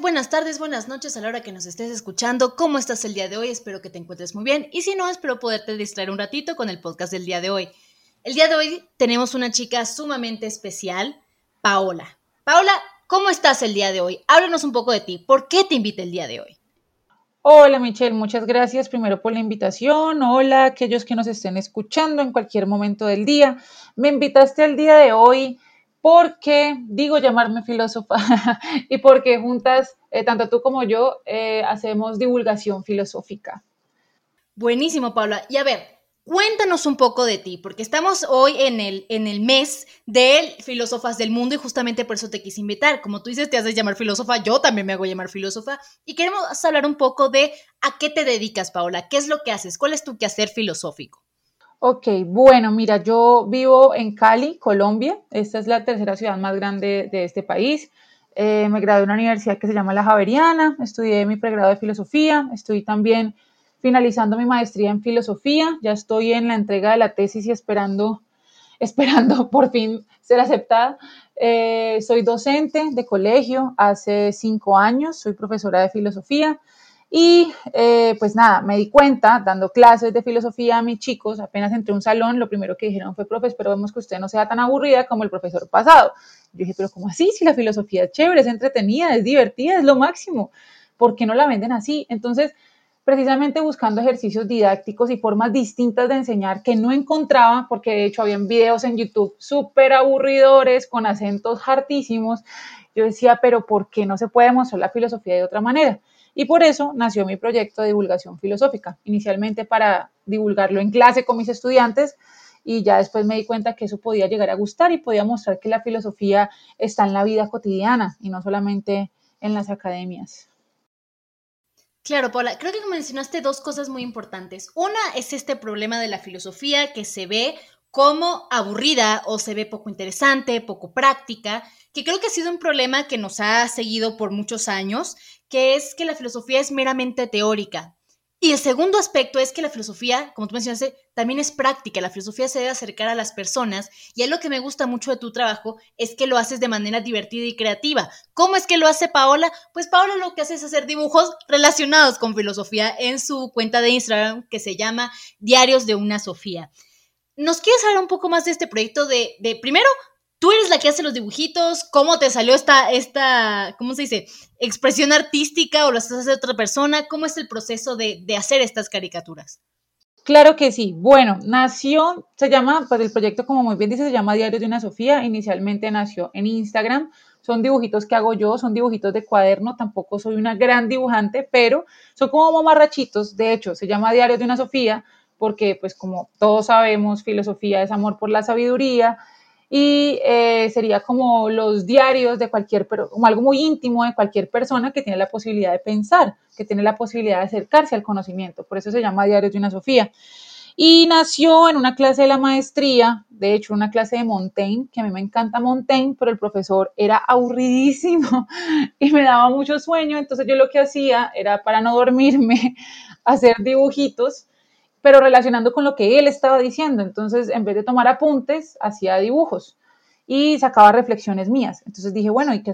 buenas tardes, buenas noches a la hora que nos estés escuchando. ¿Cómo estás el día de hoy? Espero que te encuentres muy bien. Y si no, espero poderte distraer un ratito con el podcast del día de hoy. El día de hoy tenemos una chica sumamente especial, Paola. Paola, ¿cómo estás el día de hoy? Háblanos un poco de ti. ¿Por qué te invité el día de hoy? Hola Michelle, muchas gracias primero por la invitación. Hola a aquellos que nos estén escuchando en cualquier momento del día. Me invitaste el día de hoy porque digo llamarme filósofa y porque juntas, eh, tanto tú como yo, eh, hacemos divulgación filosófica. Buenísimo, Paula. Y a ver, cuéntanos un poco de ti, porque estamos hoy en el, en el mes de filósofas del mundo y justamente por eso te quise invitar. Como tú dices, te haces llamar filósofa, yo también me hago llamar filósofa y queremos hablar un poco de a qué te dedicas, Paola, qué es lo que haces, cuál es tu quehacer filosófico. Ok, bueno, mira, yo vivo en Cali, Colombia. Esta es la tercera ciudad más grande de este país. Eh, me gradué en una universidad que se llama La Javeriana, estudié mi pregrado de filosofía, estoy también finalizando mi maestría en filosofía, ya estoy en la entrega de la tesis y esperando, esperando por fin ser aceptada. Eh, soy docente de colegio hace cinco años, soy profesora de filosofía. Y eh, pues nada, me di cuenta, dando clases de filosofía a mis chicos, apenas entré un salón, lo primero que dijeron fue, profe, pero vemos que usted no sea tan aburrida como el profesor pasado. Yo dije, pero ¿cómo así? Si la filosofía es chévere, es entretenida, es divertida, es lo máximo. ¿Por qué no la venden así? Entonces, precisamente buscando ejercicios didácticos y formas distintas de enseñar que no encontraba, porque de hecho habían videos en YouTube súper aburridores, con acentos hartísimos, yo decía, pero ¿por qué no se puede mostrar la filosofía de otra manera? Y por eso nació mi proyecto de divulgación filosófica, inicialmente para divulgarlo en clase con mis estudiantes y ya después me di cuenta que eso podía llegar a gustar y podía mostrar que la filosofía está en la vida cotidiana y no solamente en las academias. Claro, Paula, creo que mencionaste dos cosas muy importantes. Una es este problema de la filosofía que se ve como aburrida o se ve poco interesante, poco práctica, que creo que ha sido un problema que nos ha seguido por muchos años, que es que la filosofía es meramente teórica. Y el segundo aspecto es que la filosofía, como tú mencionaste, también es práctica. La filosofía se debe acercar a las personas y es lo que me gusta mucho de tu trabajo es que lo haces de manera divertida y creativa. ¿Cómo es que lo hace Paola? Pues Paola lo que hace es hacer dibujos relacionados con filosofía en su cuenta de Instagram que se llama Diarios de una Sofía. ¿Nos quieres hablar un poco más de este proyecto de, de primero, tú eres la que hace los dibujitos, cómo te salió esta, esta, ¿cómo se dice? Expresión artística o lo estás haciendo otra persona, ¿cómo es el proceso de, hacer estas caricaturas? Claro que sí. Bueno, nació, se llama, pues el proyecto como muy bien dice, se llama Diario de una Sofía. Inicialmente nació en Instagram. Son dibujitos que hago yo, son dibujitos de cuaderno. Tampoco soy una gran dibujante, pero son como mamarrachitos. De hecho, se llama Diario de una Sofía porque, pues como todos sabemos, filosofía es amor por la sabiduría y eh, sería como los diarios de cualquier, como algo muy íntimo de cualquier persona que tiene la posibilidad de pensar, que tiene la posibilidad de acercarse al conocimiento. Por eso se llama Diarios de una Sofía. Y nació en una clase de la maestría, de hecho, una clase de Montaigne, que a mí me encanta Montaigne, pero el profesor era aburridísimo y me daba mucho sueño. Entonces yo lo que hacía era para no dormirme, hacer dibujitos pero relacionando con lo que él estaba diciendo. Entonces, en vez de tomar apuntes, hacía dibujos y sacaba reflexiones mías. Entonces dije, bueno, ¿y qué,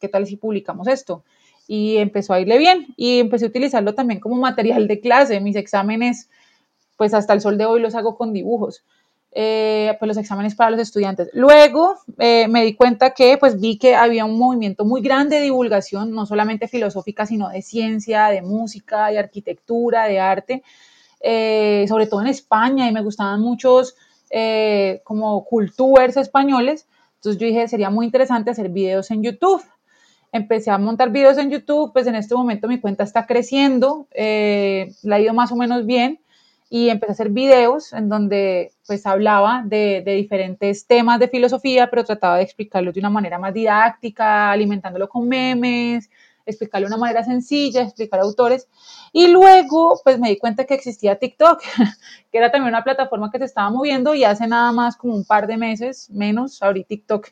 qué, tal si publicamos esto? Y empezó a irle bien y empecé a utilizarlo también como material de clase. Mis exámenes, pues hasta el sol de hoy los hago con dibujos. Eh, pues los exámenes para los estudiantes. Luego eh, me di cuenta que pues vi que había un movimiento muy grande de divulgación, no solamente filosófica, sino de ciencia, de música, de arquitectura, de arte, eh, sobre todo en España, y me gustaban muchos eh, como cultures españoles. Entonces yo dije, sería muy interesante hacer videos en YouTube. Empecé a montar videos en YouTube, pues en este momento mi cuenta está creciendo, eh, la ha ido más o menos bien y empecé a hacer videos en donde pues hablaba de, de, diferentes temas de filosofía, pero trataba de explicarlos de una manera más didáctica, alimentándolo con memes, explicarlo de una manera sencilla, explicar autores. Y luego, pues me di cuenta que existía TikTok, que era también una plataforma que se estaba moviendo y hace nada más como un par de meses, menos, abrí TikTok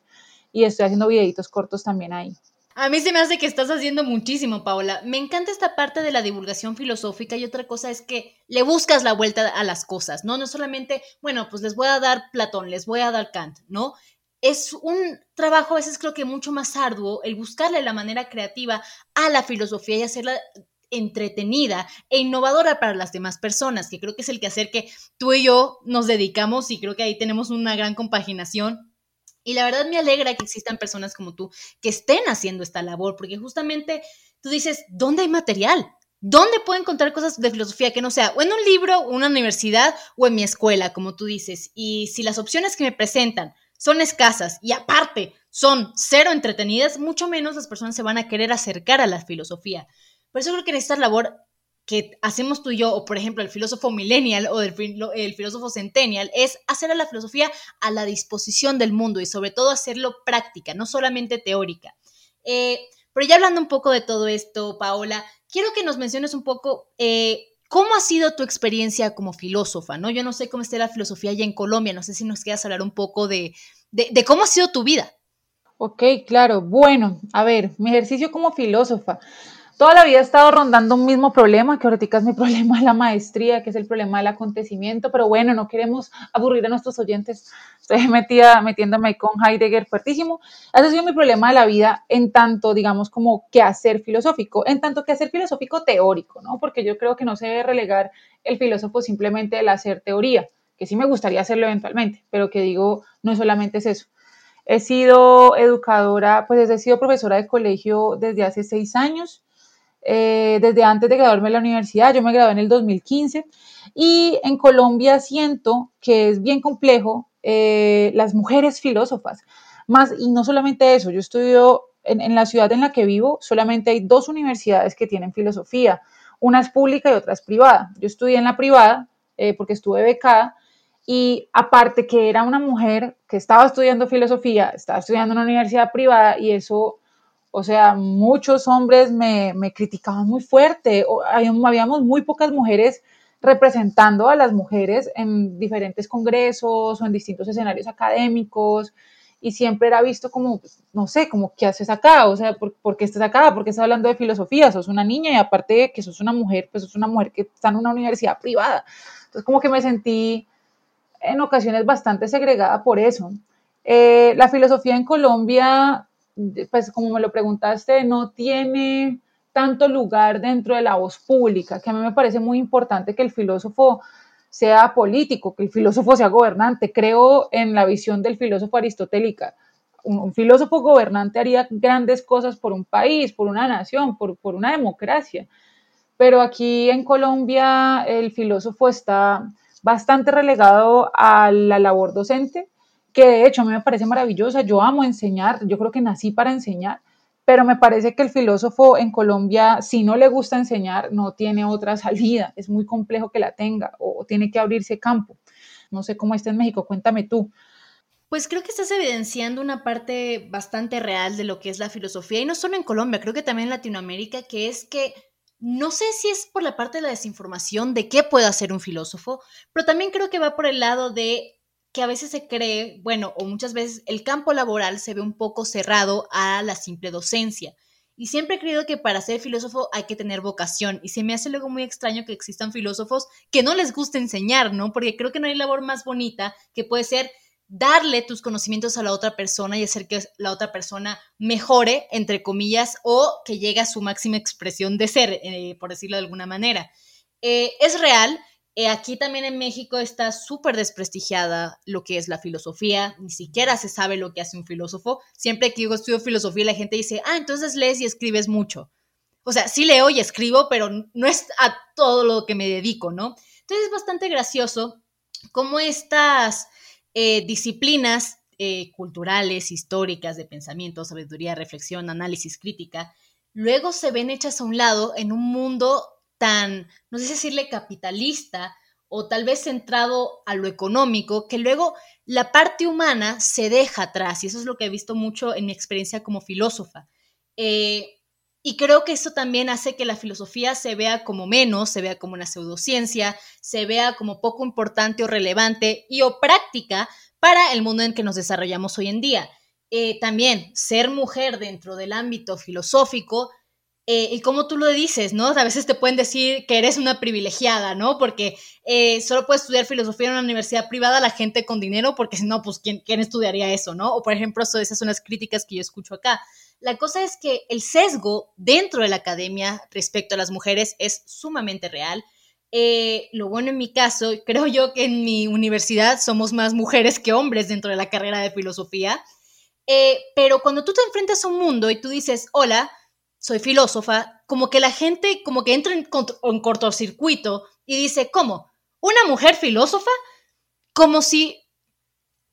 y estoy haciendo videitos cortos también ahí. A mí se me hace que estás haciendo muchísimo, Paola. Me encanta esta parte de la divulgación filosófica y otra cosa es que le buscas la vuelta a las cosas, ¿no? No solamente, bueno, pues les voy a dar Platón, les voy a dar Kant, ¿no? Es un trabajo a veces creo que mucho más arduo el buscarle la manera creativa a la filosofía y hacerla entretenida e innovadora para las demás personas, que creo que es el que hacer que tú y yo nos dedicamos y creo que ahí tenemos una gran compaginación. Y la verdad me alegra que existan personas como tú que estén haciendo esta labor, porque justamente tú dices, ¿dónde hay material? ¿Dónde puedo encontrar cosas de filosofía que no sea o en un libro, una universidad o en mi escuela, como tú dices? Y si las opciones que me presentan son escasas y aparte son cero entretenidas, mucho menos las personas se van a querer acercar a la filosofía. Por eso creo que en esta labor que hacemos tú y yo, o por ejemplo el filósofo millennial o el, filósofo centennial, es hacer a la filosofía a la disposición del mundo y sobre todo hacerlo práctica, no solamente teórica. Eh, pero ya hablando un poco de todo esto, Paola, quiero que nos menciones un poco eh, cómo ha sido tu experiencia como filósofa, ¿no? Yo no sé cómo está la filosofía allá en Colombia, no sé si nos quieras hablar un poco de, de cómo ha sido tu vida. Ok, claro. Bueno, a ver, mi ejercicio como filósofa. Toda la vida he estado rondando un mismo problema, que ahorita es mi problema de la maestría, que es el problema del acontecimiento, pero bueno, no queremos aburrir a nuestros oyentes. Estoy metida, metiéndome con Heidegger fuertísimo. Ese ha sido mi problema de la vida en tanto, digamos, como que hacer filosófico, en tanto que hacer filosófico teórico, ¿no? Porque yo creo que no se debe relegar el filósofo simplemente el hacer teoría, que sí me gustaría hacerlo eventualmente, pero que digo, no solamente es eso. He sido educadora, pues he sido profesora de colegio desde hace seis años eh, desde antes de graduarme de la universidad. Yo me gradué en el 2015 y en Colombia siento que es bien complejo eh, las mujeres filósofas. Más, y no solamente eso, yo estudio en, la ciudad en la que vivo, solamente hay dos universidades que tienen filosofía. Una es pública y otra es privada. Yo estudié en la privada eh, porque estuve becada y aparte que era una mujer que estaba estudiando filosofía, estaba estudiando en una universidad privada y eso o sea, muchos hombres me, criticaban muy fuerte, habíamos muy pocas mujeres representando a las mujeres en diferentes congresos o en distintos escenarios académicos y siempre era visto como, no sé, como, ¿qué haces acá? O sea, ¿por, qué estás acá? ¿Por qué estás hablando de filosofía? Sos una niña y aparte de que sos una mujer, pues sos una mujer que está en una universidad privada. Entonces, como que me sentí en ocasiones bastante segregada por eso. Eh, la filosofía en Colombia pues como me lo preguntaste, no tiene tanto lugar dentro de la voz pública, que a mí me parece muy importante que el filósofo sea político, que el filósofo sea gobernante. Creo en la visión del filósofo aristotélica. Un, filósofo gobernante haría grandes cosas por un país, por una nación, por, por una democracia. Pero aquí en Colombia el filósofo está bastante relegado a la labor docente que de hecho a mí me parece maravillosa, yo amo enseñar, yo creo que nací para enseñar, pero me parece que el filósofo en Colombia, si no le gusta enseñar, no tiene otra salida, es muy complejo que la tenga o tiene que abrirse campo. No sé cómo está en México, cuéntame tú. Pues creo que estás evidenciando una parte bastante real de lo que es la filosofía, y no solo en Colombia, creo que también en Latinoamérica, que es que no sé si es por la parte de la desinformación de qué puede hacer un filósofo, pero también creo que va por el lado de que a veces se cree, bueno, o muchas veces el campo laboral se ve un poco cerrado a la simple docencia. Y siempre he creído que para ser filósofo hay que tener vocación. Y se me hace luego muy extraño que existan filósofos que no les guste enseñar, ¿no? Porque creo que no hay labor más bonita que puede ser darle tus conocimientos a la otra persona y hacer que la otra persona mejore, entre comillas, o que llegue a su máxima expresión de ser, eh, por decirlo de alguna manera. Eh, es real aquí también en México está súper desprestigiada lo que es la filosofía, ni siquiera se sabe lo que hace un filósofo. Siempre que yo estudio filosofía la gente dice, ah, entonces lees y escribes mucho. O sea, sí leo y escribo, pero no es a todo lo que me dedico, ¿no? Entonces es bastante gracioso cómo estas eh, disciplinas eh, culturales, históricas, de pensamiento, sabiduría, reflexión, análisis, crítica, luego se ven hechas a un lado en un mundo tan, no sé si decirle capitalista o tal vez centrado a lo económico, que luego la parte humana se deja atrás. Y eso es lo que he visto mucho en mi experiencia como filósofa. Eh, y creo que eso también hace que la filosofía se vea como menos, se vea como una pseudociencia, se vea como poco importante o relevante y o práctica para el mundo en que nos desarrollamos hoy en día. Eh, también ser mujer dentro del ámbito filosófico eh, y como tú lo dices, ¿no? A veces te pueden decir que eres una privilegiada, ¿no? Porque eh, solo puedes estudiar filosofía en una universidad privada la gente con dinero, porque si no, pues ¿quién, ¿quién, estudiaría eso, ¿no? O por ejemplo, esas son las críticas que yo escucho acá. La cosa es que el sesgo dentro de la academia respecto a las mujeres es sumamente real. Eh, lo bueno en mi caso, creo yo que en mi universidad somos más mujeres que hombres dentro de la carrera de filosofía. pero cuando tú te enfrentas a un mundo y tú dices, hola, soy filósofa, como que la gente como que entra en, cortocircuito y dice, ¿cómo? ¿Una mujer filósofa? Como si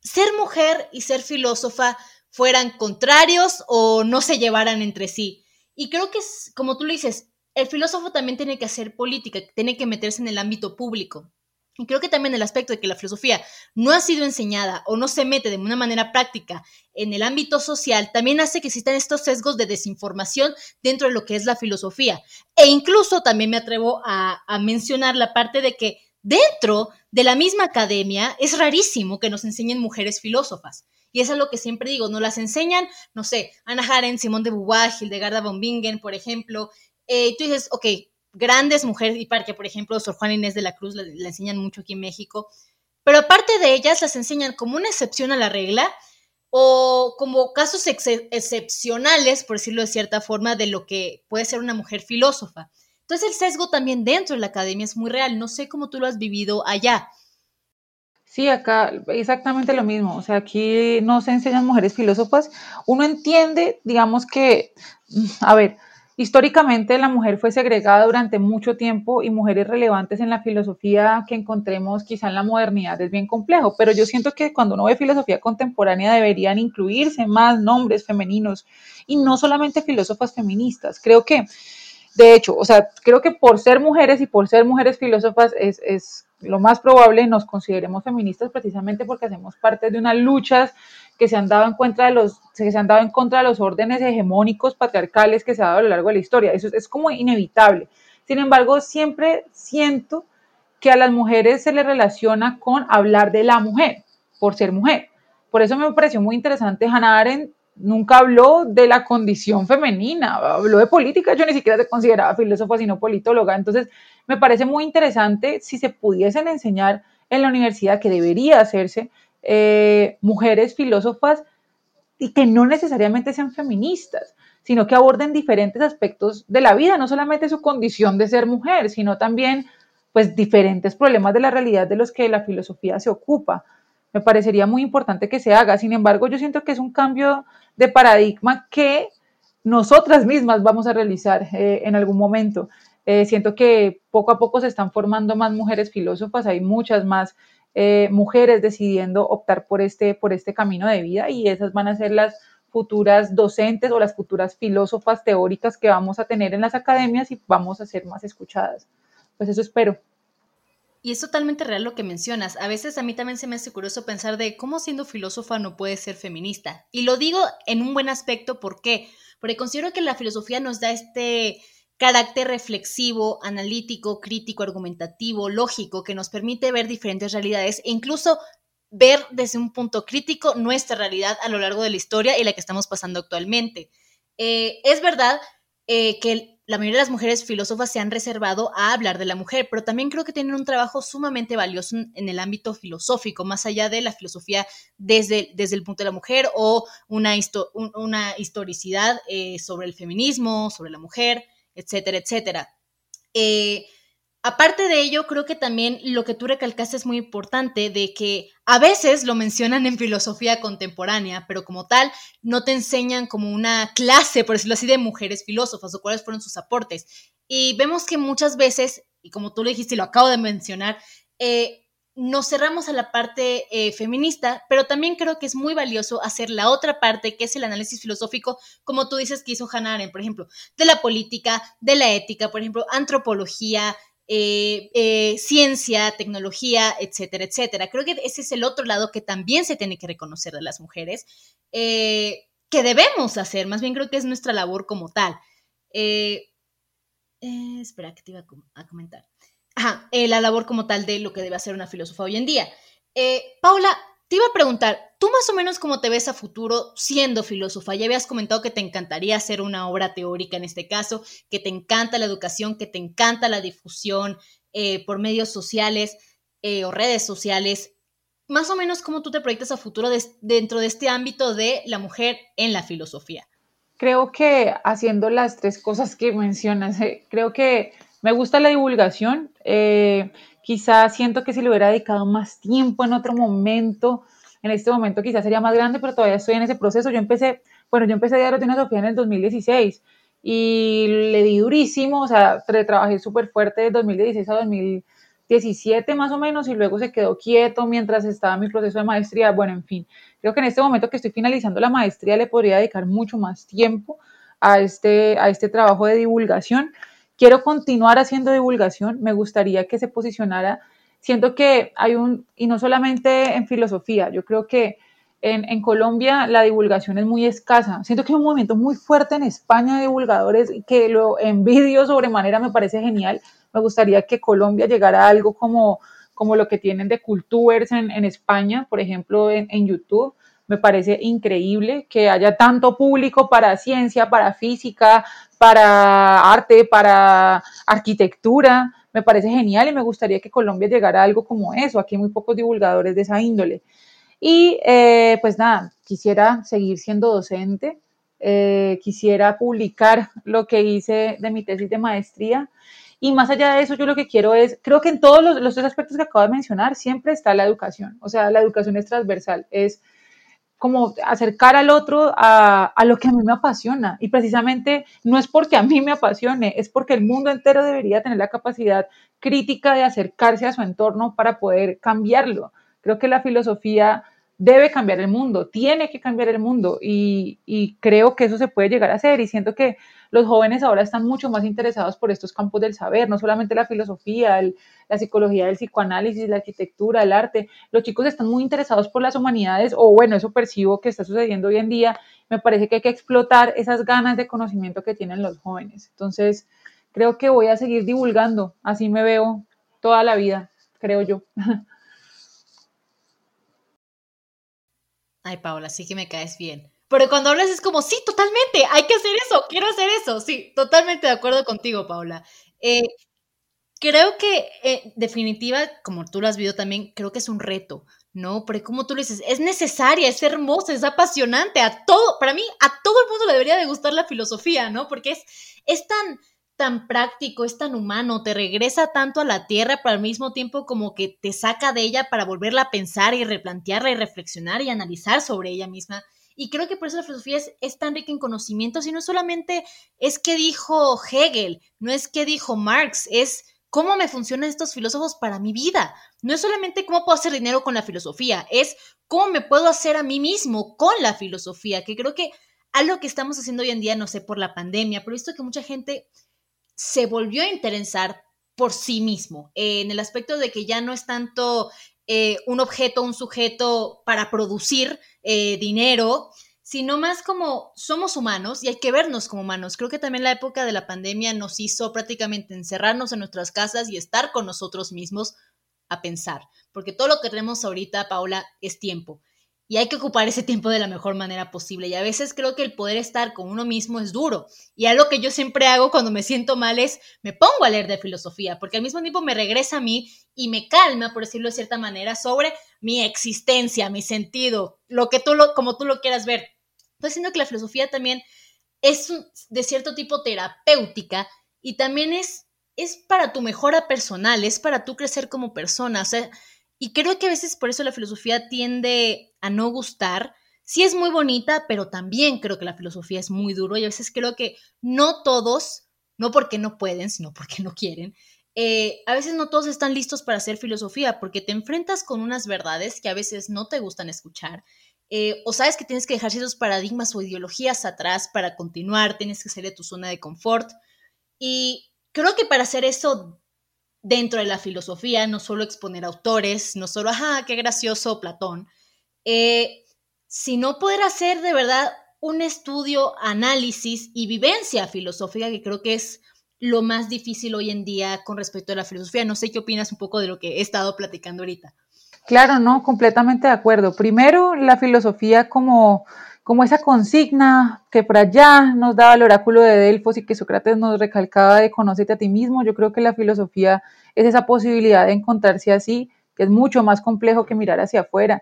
ser mujer y ser filósofa fueran contrarios o no se llevaran entre sí. Y creo que, como tú le dices, el filósofo también tiene que hacer política, tiene que meterse en el ámbito público. Y creo que también el aspecto de que la filosofía no ha sido enseñada o no se mete de una manera práctica en el ámbito social también hace que existan estos sesgos de desinformación dentro de lo que es la filosofía. E incluso también me atrevo a, mencionar la parte de que dentro de la misma academia es rarísimo que nos enseñen mujeres filósofas. Y eso es lo que siempre digo, nos las enseñan, no sé, Ana Haren, Simón de Beauvoir, Hildegarda von Bingen, por ejemplo. Eh, tú dices, ok, grandes mujeres y que por ejemplo, Sor Juan Inés de la Cruz la, enseñan mucho aquí en México, pero aparte de ellas las enseñan como una excepción a la regla o como casos excepcionales, por decirlo de cierta forma, de lo que puede ser una mujer filósofa. Entonces el sesgo también dentro de la academia es muy real. No sé cómo tú lo has vivido allá. Sí, acá exactamente lo mismo. O sea, aquí no se enseñan mujeres filósofas. Uno entiende, digamos que, a ver, Históricamente la mujer fue segregada durante mucho tiempo y mujeres relevantes en la filosofía que encontremos quizá en la modernidad es bien complejo, pero yo siento que cuando uno ve filosofía contemporánea deberían incluirse más nombres femeninos y no solamente filósofas feministas. Creo que, de hecho, o sea, creo que por ser mujeres y por ser mujeres filósofas es, es lo más probable nos consideremos feministas precisamente porque hacemos parte de unas luchas que se han dado en contra de los, se han dado en contra de los órdenes hegemónicos patriarcales que se han dado a lo largo de la historia. Eso es, como inevitable. Sin embargo, siempre siento que a las mujeres se les relaciona con hablar de la mujer, por ser mujer. Por eso me pareció muy interesante Hannah Arendt nunca habló de la condición femenina, habló de política, yo ni siquiera se consideraba filósofa, sino politóloga. Entonces, me parece muy interesante si se pudiesen enseñar en la universidad, que debería hacerse, eh, mujeres filósofas y que no necesariamente sean feministas, sino que aborden diferentes aspectos de la vida, no solamente su condición de ser mujer, sino también pues diferentes problemas de la realidad de los que la filosofía se ocupa. Me parecería muy importante que se haga. Sin embargo, yo siento que es un cambio de paradigma que nosotras mismas vamos a realizar eh, en algún momento. Eh, siento que poco a poco se están formando más mujeres filósofas, hay muchas más eh, mujeres decidiendo optar por este, por este camino de vida y esas van a ser las futuras docentes o las futuras filósofas teóricas que vamos a tener en las academias y vamos a ser más escuchadas. Pues eso espero. Y es totalmente real lo que mencionas. A veces a mí también se me hace curioso pensar de cómo siendo filósofa no puede ser feminista. Y lo digo en un buen aspecto, ¿por qué? Porque considero que la filosofía nos da este carácter reflexivo, analítico, crítico, argumentativo, lógico, que nos permite ver diferentes realidades e incluso ver desde un punto crítico nuestra realidad a lo largo de la historia y la que estamos pasando actualmente. Eh, es verdad eh, que la mayoría de las mujeres filósofas se han reservado a hablar de la mujer, pero también creo que tienen un trabajo sumamente valioso en el ámbito filosófico, más allá de la filosofía desde, desde el punto de la mujer o una, una historicidad eh, sobre el feminismo, sobre la mujer etcétera, etcétera. Eh, aparte de ello, creo que también lo que tú recalcaste es muy importante, de que a veces lo mencionan en filosofía contemporánea, pero como tal no te enseñan como una clase, por decirlo así, de mujeres filósofas o cuáles fueron sus aportes. Y vemos que muchas veces, y como tú lo dijiste y lo acabo de mencionar, eh, nos cerramos a la parte eh, feminista, pero también creo que es muy valioso hacer la otra parte, que es el análisis filosófico, como tú dices que hizo Hannah Arendt, por ejemplo, de la política, de la ética, por ejemplo, antropología, eh, eh, ciencia, tecnología, etcétera, etcétera. Creo que ese es el otro lado que también se tiene que reconocer de las mujeres, que debemos hacer, más bien creo que es nuestra labor como tal. espera, que te iba a comentar. Eh, la labor como tal de lo que debe hacer una filósofa hoy en día. Eh, Paula, te iba a preguntar, ¿tú más o menos cómo te ves a futuro siendo filósofa? Ya habías comentado que te encantaría hacer una obra teórica en este caso, que te encanta la educación, que te encanta la difusión eh, por medios sociales o redes sociales. Más o menos cómo tú te proyectas a futuro dentro de este ámbito de la mujer en la filosofía. Creo que haciendo las tres cosas que mencionas, creo que me gusta la divulgación. Eh, quizás siento que si le hubiera dedicado más tiempo en otro momento, en este momento quizás sería más grande, pero todavía estoy en ese proceso. Yo empecé, bueno, yo empecé Diario de una Sofía en el 2016 y le di durísimo, o sea, trabajé súper fuerte de 2016 a 2017 más o menos y luego se quedó quieto mientras estaba mi proceso de maestría. Bueno, en fin, creo que en este momento que estoy finalizando la maestría le podría dedicar mucho más tiempo a este, a este trabajo de divulgación quiero continuar haciendo divulgación, me gustaría que se posicionara, siento que hay un, y no solamente en filosofía, yo creo que en, Colombia la divulgación es muy escasa, siento que hay un movimiento muy fuerte en España de divulgadores que lo envidio sobremanera, me parece genial, me gustaría que Colombia llegara a algo como, como lo que tienen de cultures en, España, por ejemplo, en, en YouTube, me parece increíble que haya tanto público para ciencia, para física, para arte, para arquitectura. Me parece genial y me gustaría que Colombia llegara a algo como eso. Aquí hay muy pocos divulgadores de esa índole. Y eh, pues nada, quisiera seguir siendo docente, eh, quisiera publicar lo que hice de mi tesis de maestría. Y más allá de eso, yo lo que quiero es, creo que en todos los, los tres aspectos que acabo de mencionar, siempre está la educación. O sea, la educación es transversal, es como acercar al otro a, lo que a mí me apasiona. Y precisamente no es porque a mí me apasione, es porque el mundo entero debería tener la capacidad crítica de acercarse a su entorno para poder cambiarlo. Creo que la filosofía debe cambiar el mundo, tiene que cambiar el mundo y, y creo que eso se puede llegar a hacer y siento que los jóvenes ahora están mucho más interesados por estos campos del saber, no solamente la filosofía, la psicología, el psicoanálisis, la arquitectura, el arte. Los chicos están muy interesados por las humanidades, o bueno, eso percibo que está sucediendo hoy en día. Me parece que hay que explotar esas ganas de conocimiento que tienen los jóvenes. Entonces, creo que voy a seguir divulgando, así me veo toda la vida, creo yo. Ay, Paola, sí que me caes bien. Pero cuando hablas es como, sí, totalmente, hay que hacer eso, quiero hacer eso. Sí, totalmente de acuerdo contigo, Paula. Eh, creo que, eh, definitiva, como tú lo has visto también, creo que es un reto, ¿no? Pero como tú lo dices, es necesaria, es hermosa, es apasionante. A todo, para mí, a todo el mundo le debería de gustar la filosofía, ¿no? Porque es, es tan tan práctico, es tan humano, te regresa tanto a la tierra, pero al mismo tiempo como que te saca de ella para volverla a pensar y replantearla y reflexionar y analizar sobre ella misma. Y creo que por eso la filosofía es, tan rica en conocimientos y no solamente es que dijo Hegel, no es que dijo Marx, es cómo me funcionan estos filósofos para mi vida. No es solamente cómo puedo hacer dinero con la filosofía, es cómo me puedo hacer a mí mismo con la filosofía, que creo que algo que estamos haciendo hoy en día, no sé, por la pandemia, pero he visto que mucha gente se volvió a interesar por sí mismo, en el aspecto de que ya no es tanto eh, un objeto, un sujeto para producir eh, dinero, sino más como somos humanos y hay que vernos como humanos. Creo que también la época de la pandemia nos hizo prácticamente encerrarnos en nuestras casas y estar con nosotros mismos a pensar, porque todo lo que tenemos ahorita, Paula, es tiempo y hay que ocupar ese tiempo de la mejor manera posible. Y a veces creo que el poder estar con uno mismo es duro. Y algo que yo siempre hago cuando me siento mal es me pongo a leer de filosofía, porque al mismo tiempo me regresa a mí y me calma, por decirlo de cierta manera, sobre mi existencia, mi sentido, lo que tú lo, como tú lo quieras ver. Estoy diciendo que la filosofía también es de cierto tipo terapéutica y también es, es para tu mejora personal, es para tú crecer como persona. O sea, y creo que a veces por eso la filosofía tiende a no gustar. Sí es muy bonita, pero también creo que la filosofía es muy duro y a veces creo que no todos, no porque no pueden, sino porque no quieren, eh, a veces no todos están listos para hacer filosofía porque te enfrentas con unas verdades que a veces no te gustan escuchar. Eh, o sabes que tienes que dejar ciertos paradigmas o ideologías atrás para continuar, tienes que salir de tu zona de confort. Y creo que para hacer eso dentro de la filosofía, no solo exponer autores, no solo, ajá, qué gracioso Platón, eh, sino poder hacer de verdad un estudio, análisis y vivencia filosófica, que creo que es lo más difícil hoy en día con respecto a la filosofía. No sé qué opinas un poco de lo que he estado platicando ahorita. Claro, no, completamente de acuerdo. Primero, la filosofía como, como esa consigna que por allá nos daba el oráculo de Delfos y que Sócrates nos recalcaba de conócete a ti mismo. Yo creo que la filosofía es esa posibilidad de encontrarse así, que es mucho más complejo que mirar hacia afuera.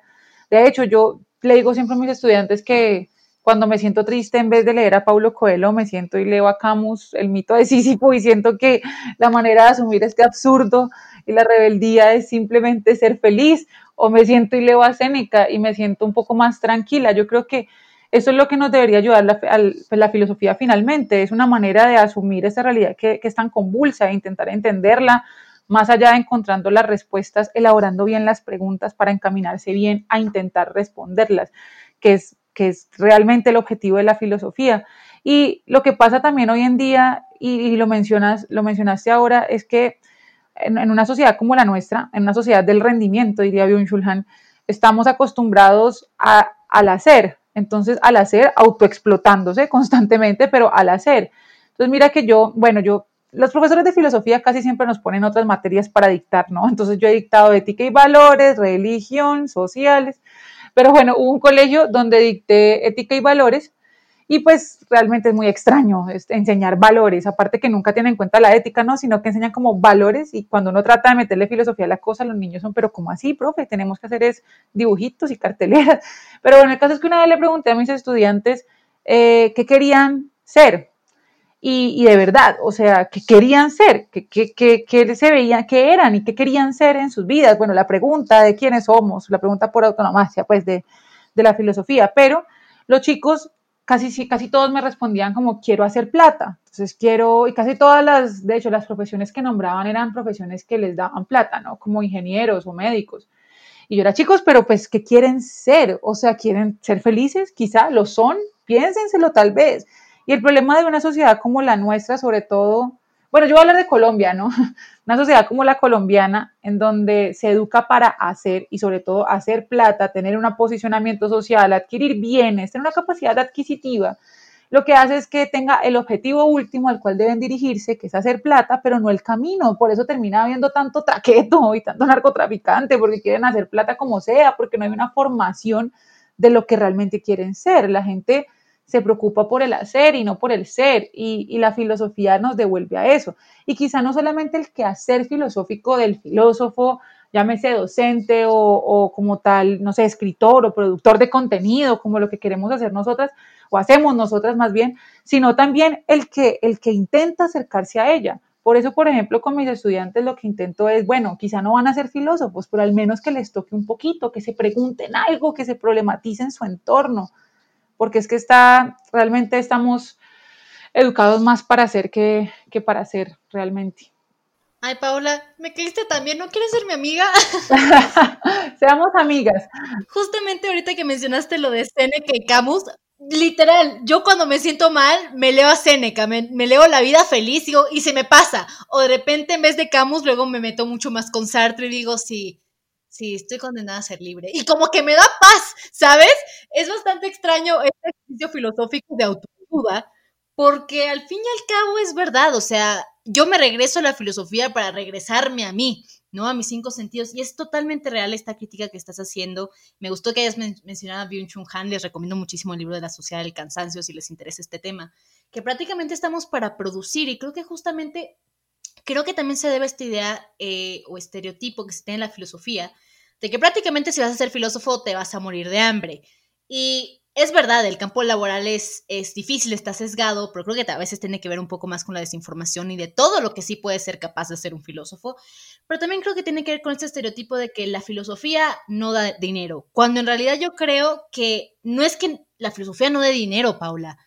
De hecho, yo le digo siempre a mis estudiantes que cuando me siento triste, en vez de leer a Paulo Coelho, me siento y leo a Camus, el mito de Sísifo, y siento que la manera de asumir este absurdo y la rebeldía es simplemente ser feliz, o me siento y leo a Séneca y me siento un poco más tranquila. Yo creo que eso es lo que nos debería ayudar la, pues, la filosofía finalmente, es una manera de asumir esa realidad que, que es tan convulsa e intentar entenderla, más allá de encontrando las respuestas, elaborando bien las preguntas para encaminarse bien a intentar responderlas, que es, que es realmente el objetivo de la filosofía. Y lo que pasa también hoy en día, y, y lo, mencionas, lo mencionaste ahora, es que en, una sociedad como la nuestra, en una sociedad del rendimiento, diría Byung-Chul estamos acostumbrados a, al hacer, entonces al hacer, autoexplotándose constantemente, pero al hacer. Entonces mira que yo, bueno, yo, los profesores de filosofía casi siempre nos ponen otras materias para dictar, ¿no? Entonces yo he dictado ética y valores, religión, sociales, pero bueno, hubo un colegio donde dicté ética y valores y pues realmente es muy extraño este, enseñar valores, aparte que nunca tienen en cuenta la ética, ¿no? Sino que enseñan como valores y cuando uno trata de meterle filosofía a la cosa, los niños son, pero ¿cómo así, profe? Tenemos que hacer es dibujitos y carteleras. Pero bueno, el caso es que una vez le pregunté a mis estudiantes eh, qué querían ser. Y, de verdad, o sea, qué querían ser, qué, qué, qué, se veían, qué eran y qué querían ser en sus vidas. Bueno, la pregunta de quiénes somos, la pregunta por autonomía, pues de, de la filosofía, pero los chicos casi, casi todos me respondían como quiero hacer plata. Entonces quiero, y casi todas las, de hecho, las profesiones que nombraban eran profesiones que les daban plata, ¿no? Como ingenieros o médicos. Y yo era, chicos, pero pues, ¿qué quieren ser? O sea, ¿quieren ser felices? Quizá lo son, piénsenselo tal vez. Y el problema de una sociedad como la nuestra, sobre todo, bueno, yo voy a hablar de Colombia, ¿no? Una sociedad como la colombiana, en donde se educa para hacer y sobre todo hacer plata, tener un posicionamiento social, adquirir bienes, tener una capacidad adquisitiva, lo que hace es que tenga el objetivo último al cual deben dirigirse, que es hacer plata, pero no el camino. Por eso termina habiendo tanto traqueto y tanto narcotraficante, porque quieren hacer plata como sea, porque no hay una formación de lo que realmente quieren ser. La gente se preocupa por el hacer y no por el ser, y, la filosofía nos devuelve a eso. Y quizá no solamente el quehacer filosófico del filósofo, llámese docente o, como tal, no sé, escritor o productor de contenido, como lo que queremos hacer nosotras, o hacemos nosotras más bien, sino también el que, el que intenta acercarse a ella. Por eso, por ejemplo, con mis estudiantes lo que intento es, bueno, quizá no van a ser filósofos, pero al menos que les toque un poquito, que se pregunten algo, que se problematicen su entorno, porque es que está, realmente estamos educados más para hacer que, que para hacer realmente. Ay, Paola, me caíste también, ¿no quieres ser mi amiga? Seamos amigas. Justamente ahorita que mencionaste lo de Seneca y Camus, literal, yo cuando me siento mal, me leo a Seneca, me, me, leo La vida feliz digo, y se me pasa. O de repente en vez de Camus, luego me meto mucho más con Sartre y digo, sí, sí, estoy condenada a ser libre. Y como que me da paz, ¿sabes? Es bastante extraño este ejercicio filosófico de autoayuda, porque al fin y al cabo es verdad, o sea, yo me regreso a la filosofía para regresarme a mí, ¿no? A mis cinco sentidos. Y es totalmente real esta crítica que estás haciendo. Me gustó que hayas mencionado a Byung-Chun Han, les recomiendo muchísimo el libro de la sociedad del cansancio si les interesa este tema, que prácticamente estamos para producir y creo que justamente creo que también se debe a esta idea eh, o estereotipo que se tiene en la filosofía, de que prácticamente si vas a ser filósofo te vas a morir de hambre. Y es verdad, el campo laboral es, es difícil, está sesgado, pero creo que a veces tiene que ver un poco más con la desinformación y de todo lo que sí puede ser capaz de ser un filósofo, pero también creo que tiene que ver con este estereotipo de que la filosofía no da dinero, cuando en realidad yo creo que no es que la filosofía no dé dinero, Paula,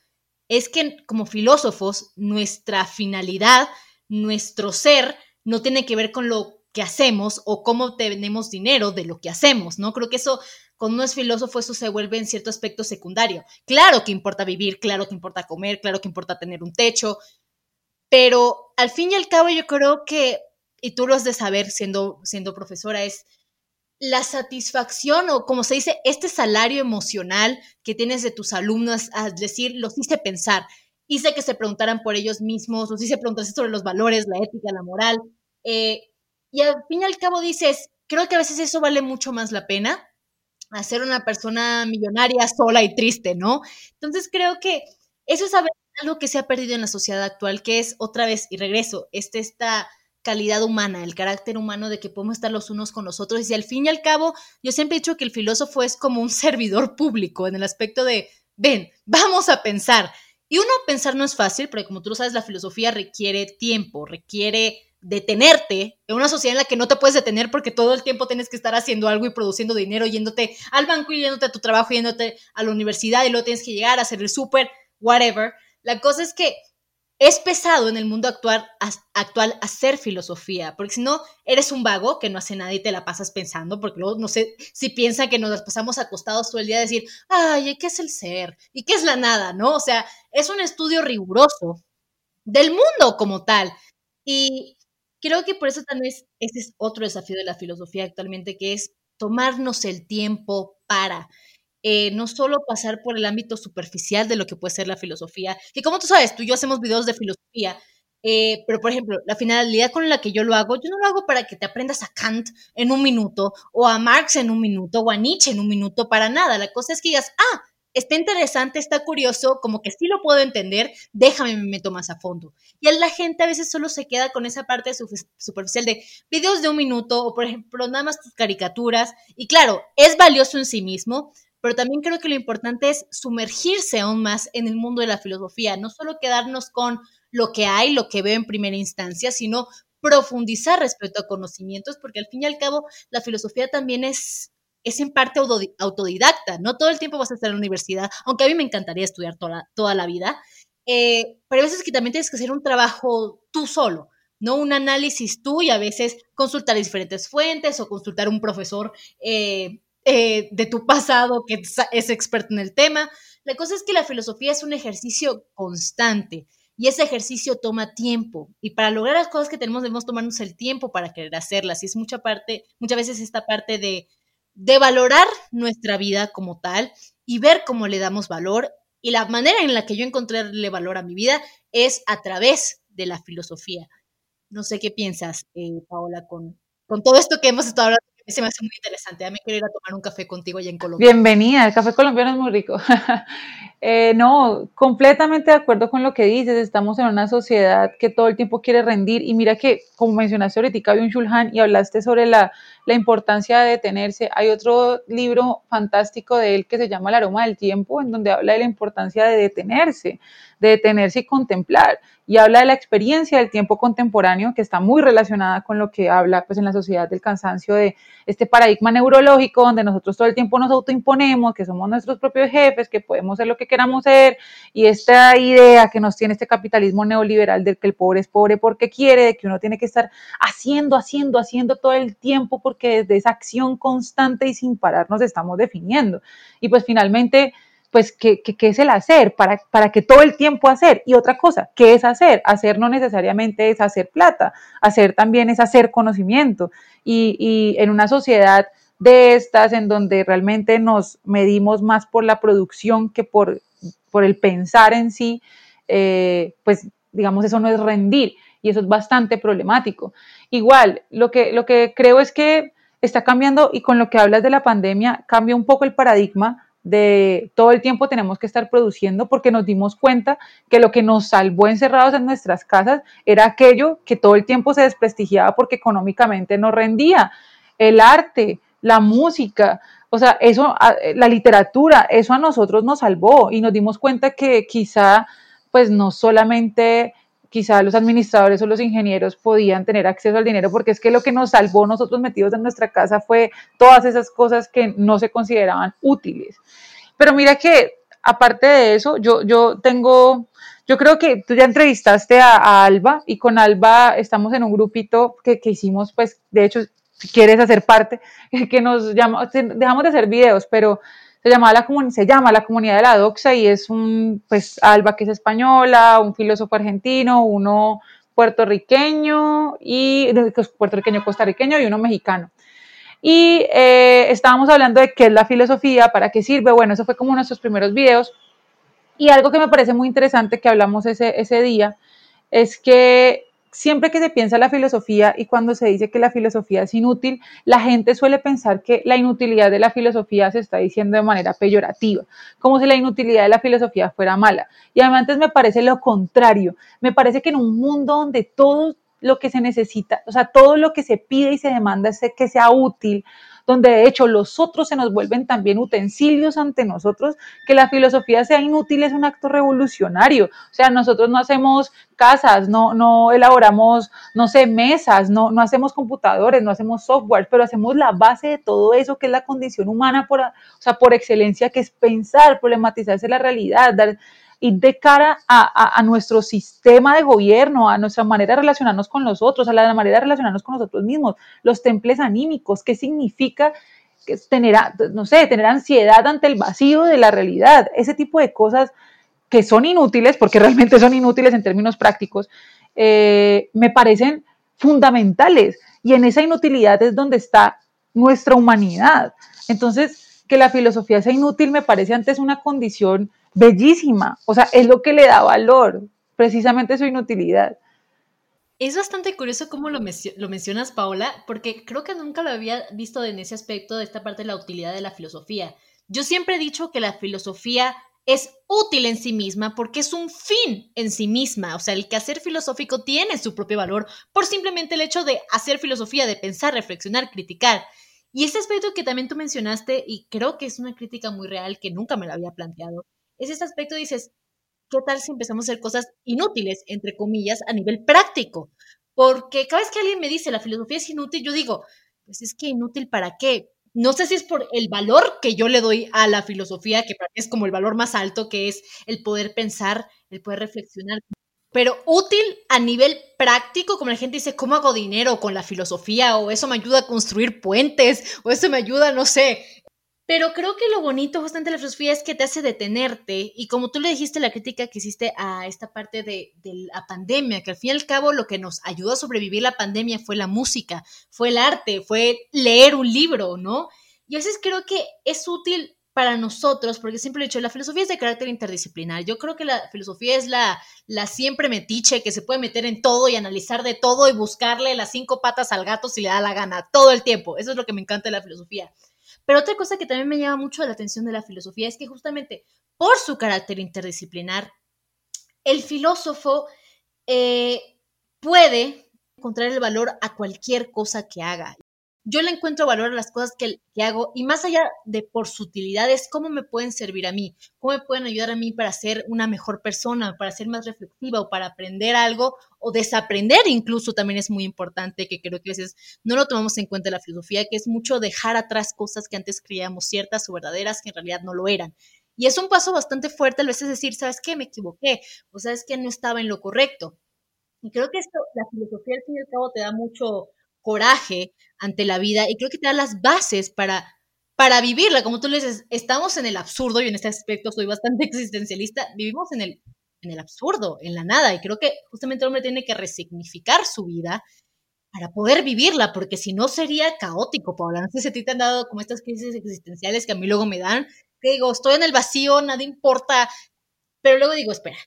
es que como filósofos nuestra finalidad nuestro ser no tiene que ver con lo que hacemos o cómo tenemos dinero de lo que hacemos, ¿no? Creo que eso, cuando uno es filósofo, eso se vuelve en cierto aspecto secundario. Claro que importa vivir, claro que importa comer, claro que importa tener un techo, pero al fin y al cabo yo creo que, y tú lo has de saber siendo, siendo profesora, es la satisfacción o como se dice, este salario emocional que tienes de tus alumnos, es decir, los hice pensar, hice que se preguntaran por ellos mismos, los hice preguntarse sobre los valores, la ética, la moral. Eh, y al fin y al cabo dices, creo que a veces eso vale mucho más la pena a ser una persona millonaria sola y triste, ¿no? Entonces creo que eso es algo que se ha perdido en la sociedad actual, que es otra vez, y regreso, este, esta calidad humana, el carácter humano de que podemos estar los unos con los otros. Y al fin y al cabo, yo siempre he dicho que el filósofo es como un servidor público en el aspecto de, ven, vamos a pensar. Y uno pensar no es fácil, porque como tú lo sabes, la filosofía requiere tiempo, requiere detenerte en una sociedad en la que no te puedes detener porque todo el tiempo tienes que estar haciendo algo y produciendo dinero, yéndote al banco y yéndote a tu trabajo, yéndote a la universidad y luego tienes que llegar a hacer el súper, whatever. La cosa es que es pesado en el mundo actual, hacer filosofía, porque si no, eres un vago que no hace nada y te la pasas pensando, porque luego no sé si piensa que nos las pasamos acostados todo el día a decir, ay, ¿qué es el ser? ¿Y qué es la nada? ¿No? O sea, es un estudio riguroso del mundo como tal. Y creo que por eso también ese es otro desafío de la filosofía actualmente, que es tomarnos el tiempo para eh, no solo pasar por el ámbito superficial de lo que puede ser la filosofía, que como tú sabes, tú y yo hacemos videos de filosofía, eh, pero por ejemplo, la finalidad con la que yo lo hago, yo no lo hago para que te aprendas a Kant en un minuto, o a Marx en un minuto, o a Nietzsche en un minuto, para nada. La cosa es que digas, ah, está interesante, está curioso, como que sí lo puedo entender, déjame me meto más a fondo. Y la gente a veces solo se queda con esa parte superficial de videos de un minuto, o por ejemplo, nada más tus caricaturas. Y claro, es valioso en sí mismo, pero también creo que lo importante es sumergirse aún más en el mundo de la filosofía, no solo quedarnos con lo que hay, lo que veo en primera instancia, sino profundizar respecto a conocimientos, porque al fin y al cabo la filosofía también es, es en parte autodidacta, no todo el tiempo vas a estar en la universidad, aunque a mí me encantaría estudiar toda, toda la vida, eh, pero a veces que también tienes que hacer un trabajo tú solo, ¿no? Un análisis tú y a veces consultar diferentes fuentes o consultar un profesor eh, eh, de tu pasado que es experto en el tema. La cosa es que la filosofía es un ejercicio constante y ese ejercicio toma tiempo y para lograr las cosas que tenemos debemos tomarnos el tiempo para querer hacerlas y es mucha parte, muchas veces esta parte de, de valorar nuestra vida como tal y ver cómo le damos valor y la manera en la que yo encontrarle valor a mi vida es a través de la filosofía. No sé qué piensas, eh, Paola, con, con todo esto que hemos estado hablando se me hace muy interesante. Ya me quiero ir a tomar un café contigo allá en Colombia. Bienvenida, el café colombiano es muy rico. eh, no, completamente de acuerdo con lo que dices. Estamos en una sociedad que todo el tiempo quiere rendir. Y mira que, como mencionaste ahorita, había un Shulhan y hablaste sobre la, la importancia de detenerse. Hay otro libro fantástico de él que se llama El aroma del tiempo, en donde habla de la importancia de detenerse, de detenerse y contemplar y habla de la experiencia del tiempo contemporáneo que está muy relacionada con lo que habla pues en la sociedad del cansancio de este paradigma neurológico donde nosotros todo el tiempo nos autoimponemos, que somos nuestros propios jefes, que podemos ser lo que queramos ser y esta idea que nos tiene este capitalismo neoliberal del que el pobre es pobre porque quiere, de que uno tiene que estar haciendo, haciendo, haciendo todo el tiempo porque desde esa acción constante y sin parar nos estamos definiendo. Y pues finalmente pues, ¿qué, qué, es el hacer? ¿Para, ¿Para que todo el tiempo hacer? Y otra cosa, ¿qué es hacer? Hacer no necesariamente es hacer plata, hacer también es hacer conocimiento. Y, y en una sociedad de estas, en donde realmente nos medimos más por la producción que por, por el pensar en sí, eh, pues digamos, eso no es rendir y eso es bastante problemático. Igual, lo que, lo que creo es que está cambiando y con lo que hablas de la pandemia, cambia un poco el paradigma de todo el tiempo tenemos que estar produciendo porque nos dimos cuenta que lo que nos salvó encerrados en nuestras casas era aquello que todo el tiempo se desprestigiaba porque económicamente no rendía. El arte, la música, o sea, eso, la literatura, eso a nosotros nos salvó y nos dimos cuenta que quizá, pues no solamente quizá los administradores o los ingenieros podían tener acceso al dinero, porque es que lo que nos salvó nosotros metidos en nuestra casa fue todas esas cosas que no se consideraban útiles. Pero mira que, aparte de eso, yo, yo tengo, yo creo que tú ya entrevistaste a, Alba y con Alba estamos en un grupito que, que hicimos, pues, de hecho, si quieres hacer parte, que nos llama, dejamos de hacer videos, pero se, llama la, se llama la comunidad de la doxa y es un, pues, Alba que es española, un filósofo argentino, uno puertorriqueño y puertorriqueño costarriqueño y uno mexicano. Y eh, estábamos hablando de qué es la filosofía, para qué sirve. Bueno, eso fue como nuestros primeros videos. Y algo que me parece muy interesante que hablamos ese, ese día es que siempre que se piensa la filosofía y cuando se dice que la filosofía es inútil, la gente suele pensar que la inutilidad de la filosofía se está diciendo de manera peyorativa, como si la inutilidad de la filosofía fuera mala. Y además me parece lo contrario, me parece que en un mundo donde todo lo que se necesita, o sea, todo lo que se pide y se demanda es que sea útil, donde de hecho los otros se nos vuelven también utensilios ante nosotros, que la filosofía sea inútil es un acto revolucionario. O sea, nosotros no hacemos casas, no, no elaboramos, no sé, mesas, no, no hacemos computadores, no hacemos software, pero hacemos la base de todo eso que es la condición humana por, o sea, por excelencia, que es pensar, problematizarse la realidad, dar, y de cara a, nuestro sistema de gobierno, a nuestra manera de relacionarnos con los otros, a la manera de relacionarnos con nosotros mismos, los temples anímicos, qué significa tener, no sé, tener ansiedad ante el vacío de la realidad, ese tipo de cosas que son inútiles, porque realmente son inútiles en términos prácticos, eh, me parecen fundamentales. Y en esa inutilidad es donde está nuestra humanidad. Entonces, que la filosofía sea inútil me parece antes una condición bellísima. O sea, es lo que le da valor, precisamente su inutilidad. Es bastante curioso cómo lo, mencionas, Paola, porque creo que nunca lo había visto en ese aspecto de esta parte de la utilidad de la filosofía. Yo siempre he dicho que la filosofía es útil en sí misma porque es un fin en sí misma. O sea, el quehacer filosófico tiene su propio valor por simplemente el hecho de hacer filosofía, de pensar, reflexionar, criticar. Y ese aspecto que también tú mencionaste, y creo que es una crítica muy real que nunca me lo había planteado, es ese aspecto, dices, ¿qué tal si empezamos a hacer cosas inútiles, entre comillas, a nivel práctico? Porque cada vez que alguien me dice la filosofía es inútil, yo digo, pues es que inútil para qué? No sé si es por el valor que yo le doy a la filosofía, que para mí es como el valor más alto, que es el poder pensar, el poder reflexionar. Pero útil a nivel práctico, como la gente dice, ¿cómo hago dinero con la filosofía? O eso me ayuda a construir puentes, o eso me ayuda, no sé, pero creo que lo bonito justamente de la filosofía es que te hace detenerte y como tú le dijiste la crítica que hiciste a esta parte de, la pandemia, que al fin y al cabo lo que nos ayudó a sobrevivir la pandemia fue la música, fue el arte, fue leer un libro, ¿no? Y a veces creo que es útil para nosotros, porque siempre he dicho, la filosofía es de carácter interdisciplinar. Yo creo que la filosofía es la, la siempre metiche que se puede meter en todo y analizar de todo y buscarle las cinco patas al gato si le da la gana, todo el tiempo. Eso es lo que me encanta de la filosofía. Pero otra cosa que también me llama mucho la atención de la filosofía es que justamente por su carácter interdisciplinar, el filósofo eh, puede encontrar el valor a cualquier cosa que haga yo le encuentro valor a las cosas que, hago y más allá de por su utilidad es cómo me pueden servir a mí, cómo me pueden ayudar a mí para ser una mejor persona, para ser más reflexiva o para aprender algo o desaprender incluso también es muy importante que creo que a veces no lo tomamos en cuenta en la filosofía, que es mucho dejar atrás cosas que antes creíamos ciertas o verdaderas que en realidad no lo eran. Y es un paso bastante fuerte a veces decir, ¿sabes qué? Me equivoqué o sabes que no estaba en lo correcto. Y creo que esto, la filosofía al fin y al cabo te da mucho, coraje ante la vida y creo que te da las bases para, para vivirla. Como tú le dices, estamos en el absurdo y en este aspecto soy bastante existencialista, vivimos en el, en el absurdo, en la nada y creo que justamente el hombre tiene que resignificar su vida para poder vivirla, porque si no sería caótico, Paula. No sé si a ti te han dado como estas crisis existenciales que a mí luego me dan, que digo, estoy en el vacío, nada importa, pero luego digo, espera,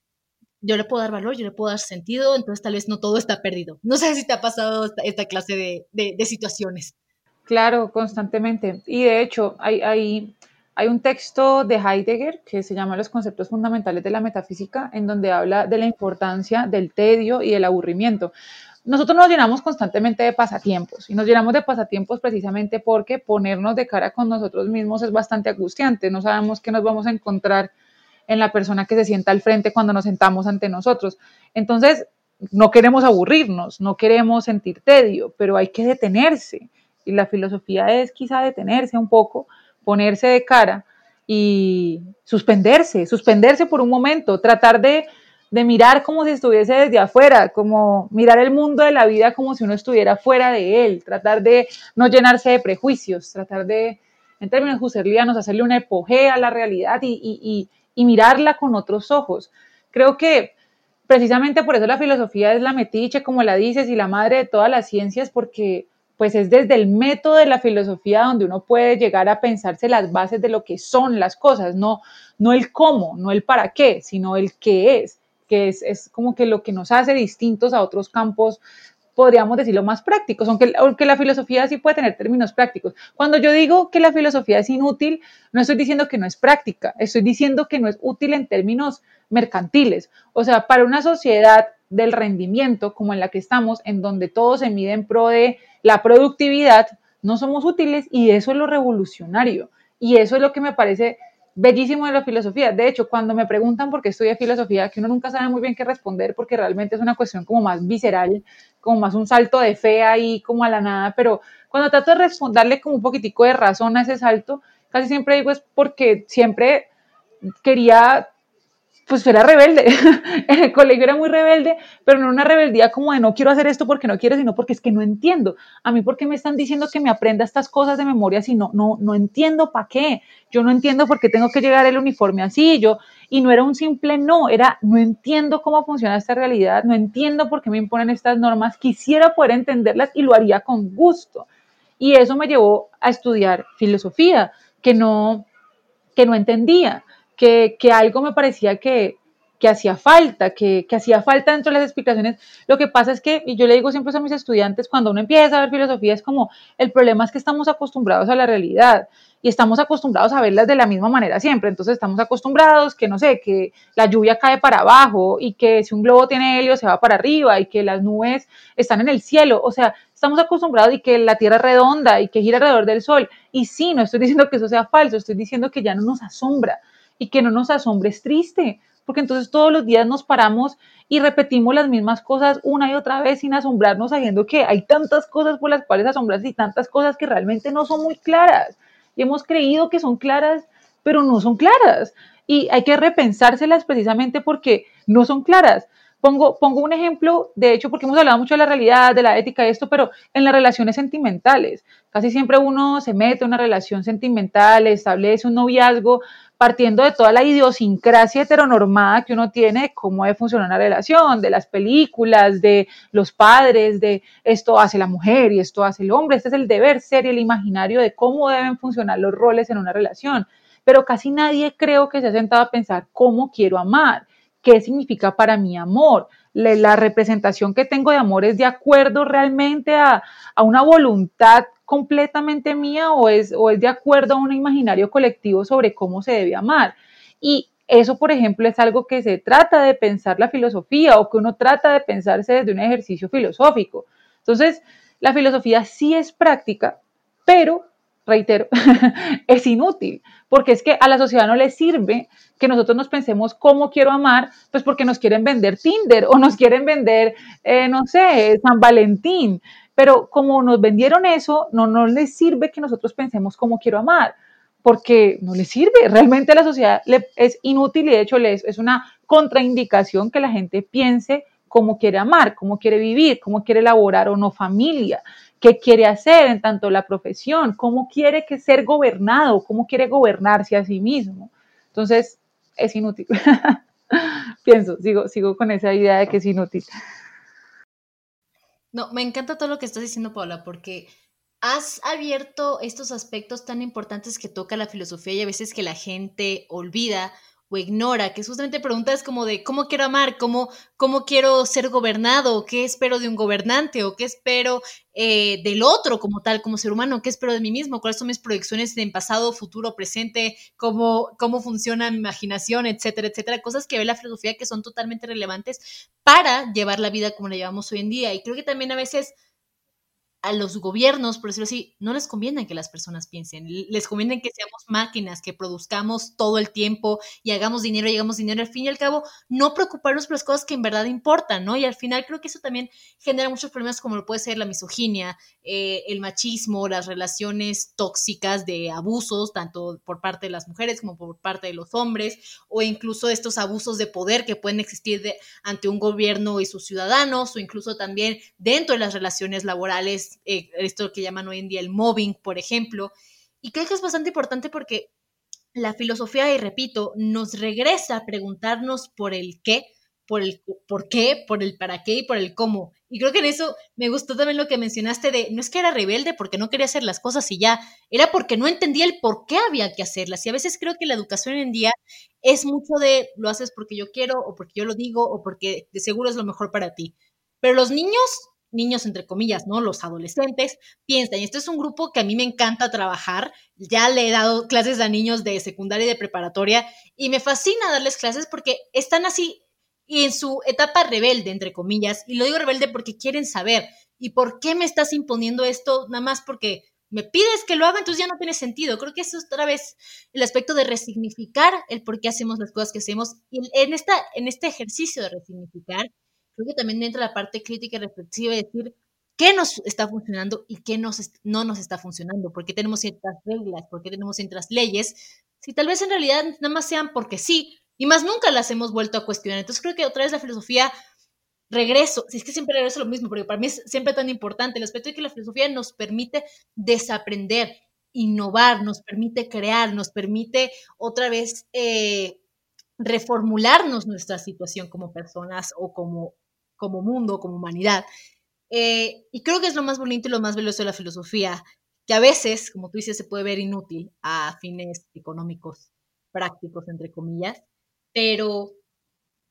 yo le puedo dar valor, yo le puedo dar sentido, entonces tal vez no todo está perdido. No sé si te ha pasado esta, clase de, situaciones. Claro, constantemente. Y de hecho, hay, hay, hay un texto de Heidegger que se llama Los conceptos fundamentales de la metafísica, en donde habla de la importancia del tedio y del aburrimiento. Nosotros nos llenamos constantemente de pasatiempos y nos llenamos de pasatiempos precisamente porque ponernos de cara con nosotros mismos es bastante angustiante. No sabemos qué nos vamos a encontrar en la persona que se sienta al frente cuando nos sentamos ante nosotros. Entonces, no queremos aburrirnos, no queremos sentir tedio, pero hay que detenerse. Y la filosofía es quizá detenerse un poco, ponerse de cara y suspenderse, suspenderse por un momento, tratar de, de mirar como si estuviese desde afuera, como mirar el mundo de la vida como si uno estuviera fuera de él, tratar de no llenarse de prejuicios, tratar de, en términos husserlianos, hacerle una epogea a la realidad y, mirarla con otros ojos. Creo que precisamente por eso la filosofía es la metiche, como la dices, y la madre de todas las ciencias, porque pues es desde el método de la filosofía donde uno puede llegar a pensarse las bases de lo que son las cosas, no, no el cómo, no el para qué, sino el qué es. que es, es como que lo que nos hace distintos a otros campos podríamos decirlo, más prácticos, aunque, aunque la filosofía sí puede tener términos prácticos. Cuando yo digo que la filosofía es inútil, no estoy diciendo que no es práctica, estoy diciendo que no es útil en términos mercantiles. O sea, para una sociedad del rendimiento como en la que estamos, en donde todo se mide en pro de la productividad, no somos útiles y eso es lo revolucionario. Y eso es lo que me parece bellísimo de la filosofía. De hecho, cuando me preguntan por qué estudio filosofía, que uno nunca sabe muy bien qué responder porque realmente es una cuestión como más visceral, como más un salto de fe ahí como a la nada, pero cuando trato de responderle como un poquitico de razón a ese salto, casi siempre digo es porque siempre quería pues era rebelde. en el colegio era muy rebelde, pero no una rebeldía como de no quiero hacer esto porque no quiero, sino porque es que no entiendo. A mí, ¿por qué me están diciendo que me aprenda estas cosas de memoria si no, no, no entiendo para qué? Yo no entiendo por qué tengo que llegar el uniforme así. Yo, y no era un simple no, era no entiendo cómo funciona esta realidad, no entiendo por qué me imponen estas normas, quisiera poder entenderlas y lo haría con gusto. Y eso me llevó a estudiar filosofía, que no, que no entendía que, algo me parecía que, hacía falta, que, hacía falta dentro de las explicaciones. Lo que pasa es que, y yo le digo siempre a mis estudiantes, cuando uno empieza a ver filosofía, es como, el problema es que estamos acostumbrados a la realidad y estamos acostumbrados a verlas de la misma manera siempre. Entonces estamos acostumbrados que, no sé, que la lluvia cae para abajo y que si un globo tiene helio se va para arriba y que las nubes están en el cielo. O sea, estamos acostumbrados y que la Tierra es redonda y que gira alrededor del Sol. Y sí, no estoy diciendo que eso sea falso, estoy diciendo que ya no nos asombra y que no nos asombre es triste, porque entonces todos los días nos paramos y repetimos las mismas cosas una y otra vez sin asombrarnos, sabiendo que hay tantas cosas por las cuales asombrarse y tantas cosas que realmente no son muy claras. Y hemos creído que son claras, pero no son claras. Y hay que repensárselas precisamente porque no son claras. Pongo, pongo un ejemplo, de hecho, porque hemos hablado mucho de la realidad, de la ética, de esto, pero en las relaciones sentimentales. Casi siempre uno se mete en una relación sentimental, establece un noviazgo, partiendo de toda la idiosincrasia heteronormada que uno tiene de cómo debe funcionar una relación, de las películas, de los padres, de esto hace la mujer y esto hace el hombre. Este es el deber ser y el imaginario de cómo deben funcionar los roles en una relación. Pero casi nadie creo que se ha sentado a pensar cómo quiero amar, qué significa para mí amor. La, representación que tengo de amor es de acuerdo realmente a, a una voluntad completamente mía o es, o es de acuerdo a un imaginario colectivo sobre cómo se debe amar. Y eso, por ejemplo, es algo que se trata de pensar la filosofía o que uno trata de pensarse desde un ejercicio filosófico. Entonces, la filosofía sí es práctica, pero, reitero, es inútil, porque es que a la sociedad no le sirve que nosotros nos pensemos cómo quiero amar, pues porque nos quieren vender Tinder o nos quieren vender, eh, no sé, San Valentín. Pero como nos vendieron eso, no nos les sirve que nosotros pensemos cómo quiero amar, porque no les sirve. Realmente a la sociedad es inútil y de hecho es una contraindicación que la gente piense cómo quiere amar, cómo quiere vivir, cómo quiere elaborar o no familia, qué quiere hacer en tanto la profesión, cómo quiere que ser gobernado, cómo quiere gobernarse a sí mismo. Entonces, es inútil. Pienso, sigo, sigo con esa idea de que es inútil. No, me encanta todo lo que estás diciendo, Paula, porque has abierto estos aspectos tan importantes que toca la filosofía y a veces que la gente olvida o ignora, que justamente preguntas como de cómo quiero amar, cómo, cómo quiero ser gobernado, qué espero de un gobernante, o qué espero eh, del otro como tal, como ser humano, qué espero de mí mismo, cuáles son mis proyecciones en pasado, futuro, presente, cómo, cómo funciona mi imaginación, etcétera, etcétera, cosas que ve la filosofía que son totalmente relevantes para llevar la vida como la llevamos hoy en día. Y creo que también a veces a los gobiernos, por decirlo así, no les conviene que las personas piensen, les conviene que seamos máquinas, que produzcamos todo el tiempo y hagamos dinero y hagamos dinero. Al fin y al cabo, no preocuparnos por las cosas que en verdad importan, ¿no? Y al final creo que eso también genera muchos problemas como lo puede ser la misoginia, eh, el machismo, las relaciones tóxicas de abusos, tanto por parte de las mujeres como por parte de los hombres, o incluso estos abusos de poder que pueden existir ante un gobierno y sus ciudadanos, o incluso también dentro de las relaciones laborales eh, esto que llaman hoy en día el mobbing, por ejemplo. Y creo que es bastante importante porque la filosofía, y repito, nos regresa a preguntarnos por el qué, por el por qué, por el para qué y por el cómo. Y creo que en eso me gustó también lo que mencionaste de, no es que era rebelde porque no quería hacer las cosas y ya, era porque no entendía el por qué había que hacerlas. Y a veces creo que la educación en día es mucho de, lo haces porque yo quiero o porque yo lo digo o porque de seguro es lo mejor para ti. Pero los niños niños entre comillas, ¿no? Los adolescentes, piensan, y esto es un grupo que a mí me encanta trabajar, ya le he dado clases a niños de secundaria y de preparatoria, y me fascina darles clases porque están así en su etapa rebelde, entre comillas, y lo digo rebelde porque quieren saber, ¿y por qué me estás imponiendo esto? Nada más porque me pides que lo haga, entonces ya no tiene sentido. Creo que es otra vez el aspecto de resignificar el por qué hacemos las cosas que hacemos. Y en, esta, en este ejercicio de resignificar, creo que también entra la parte crítica y reflexiva decir qué nos está funcionando y qué nos no nos está funcionando, por qué tenemos ciertas reglas, por qué tenemos ciertas leyes, si tal vez en realidad nada más sean porque sí, y más nunca las hemos vuelto a cuestionar. Entonces creo que otra vez la filosofía, regreso, si es que siempre regreso lo mismo, porque para mí es siempre tan importante el aspecto de que la filosofía nos permite desaprender, innovar, nos permite crear, nos permite otra vez eh, reformularnos nuestra situación como personas o como como mundo, como humanidad. Eh, y creo que es lo más bonito y lo más valioso de la filosofía, que a veces, como tú dices, se puede ver inútil a fines económicos prácticos, entre comillas, pero,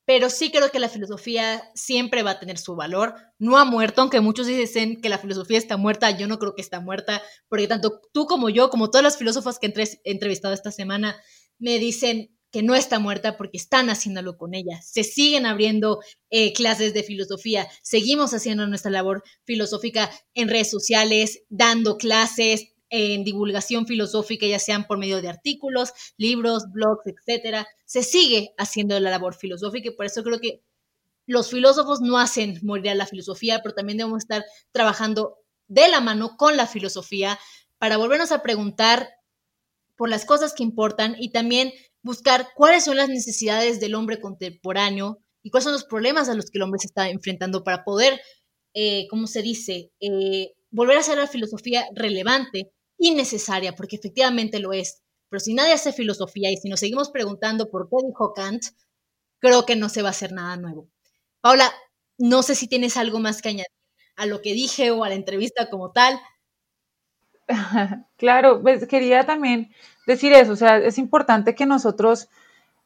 pero sí creo que la filosofía siempre va a tener su valor. No ha muerto, aunque muchos dicen que la filosofía está muerta, yo no creo que está muerta, porque tanto tú como yo, como todas las filósofas que he entrevistado esta semana, me dicen, que no está muerta porque están haciéndolo con ella. Se siguen abriendo eh, clases de filosofía, seguimos haciendo nuestra labor filosófica en redes sociales, dando clases en divulgación filosófica, ya sean por medio de artículos, libros, blogs, etcétera. Se sigue haciendo la labor filosófica y por eso creo que los filósofos no hacen morir a la filosofía, pero también debemos estar trabajando de la mano con la filosofía para volvernos a preguntar por las cosas que importan y también buscar cuáles son las necesidades del hombre contemporáneo y cuáles son los problemas a los que el hombre se está enfrentando para poder, eh, ¿cómo se dice?, eh, volver a hacer la filosofía relevante y necesaria, porque efectivamente lo es. Pero si nadie hace filosofía y si nos seguimos preguntando por qué dijo Kant, creo que no se va a hacer nada nuevo. Paula, no sé si tienes algo más que añadir a lo que dije o a la entrevista como tal. Claro, pues quería también decir eso, o sea, es importante que nosotros,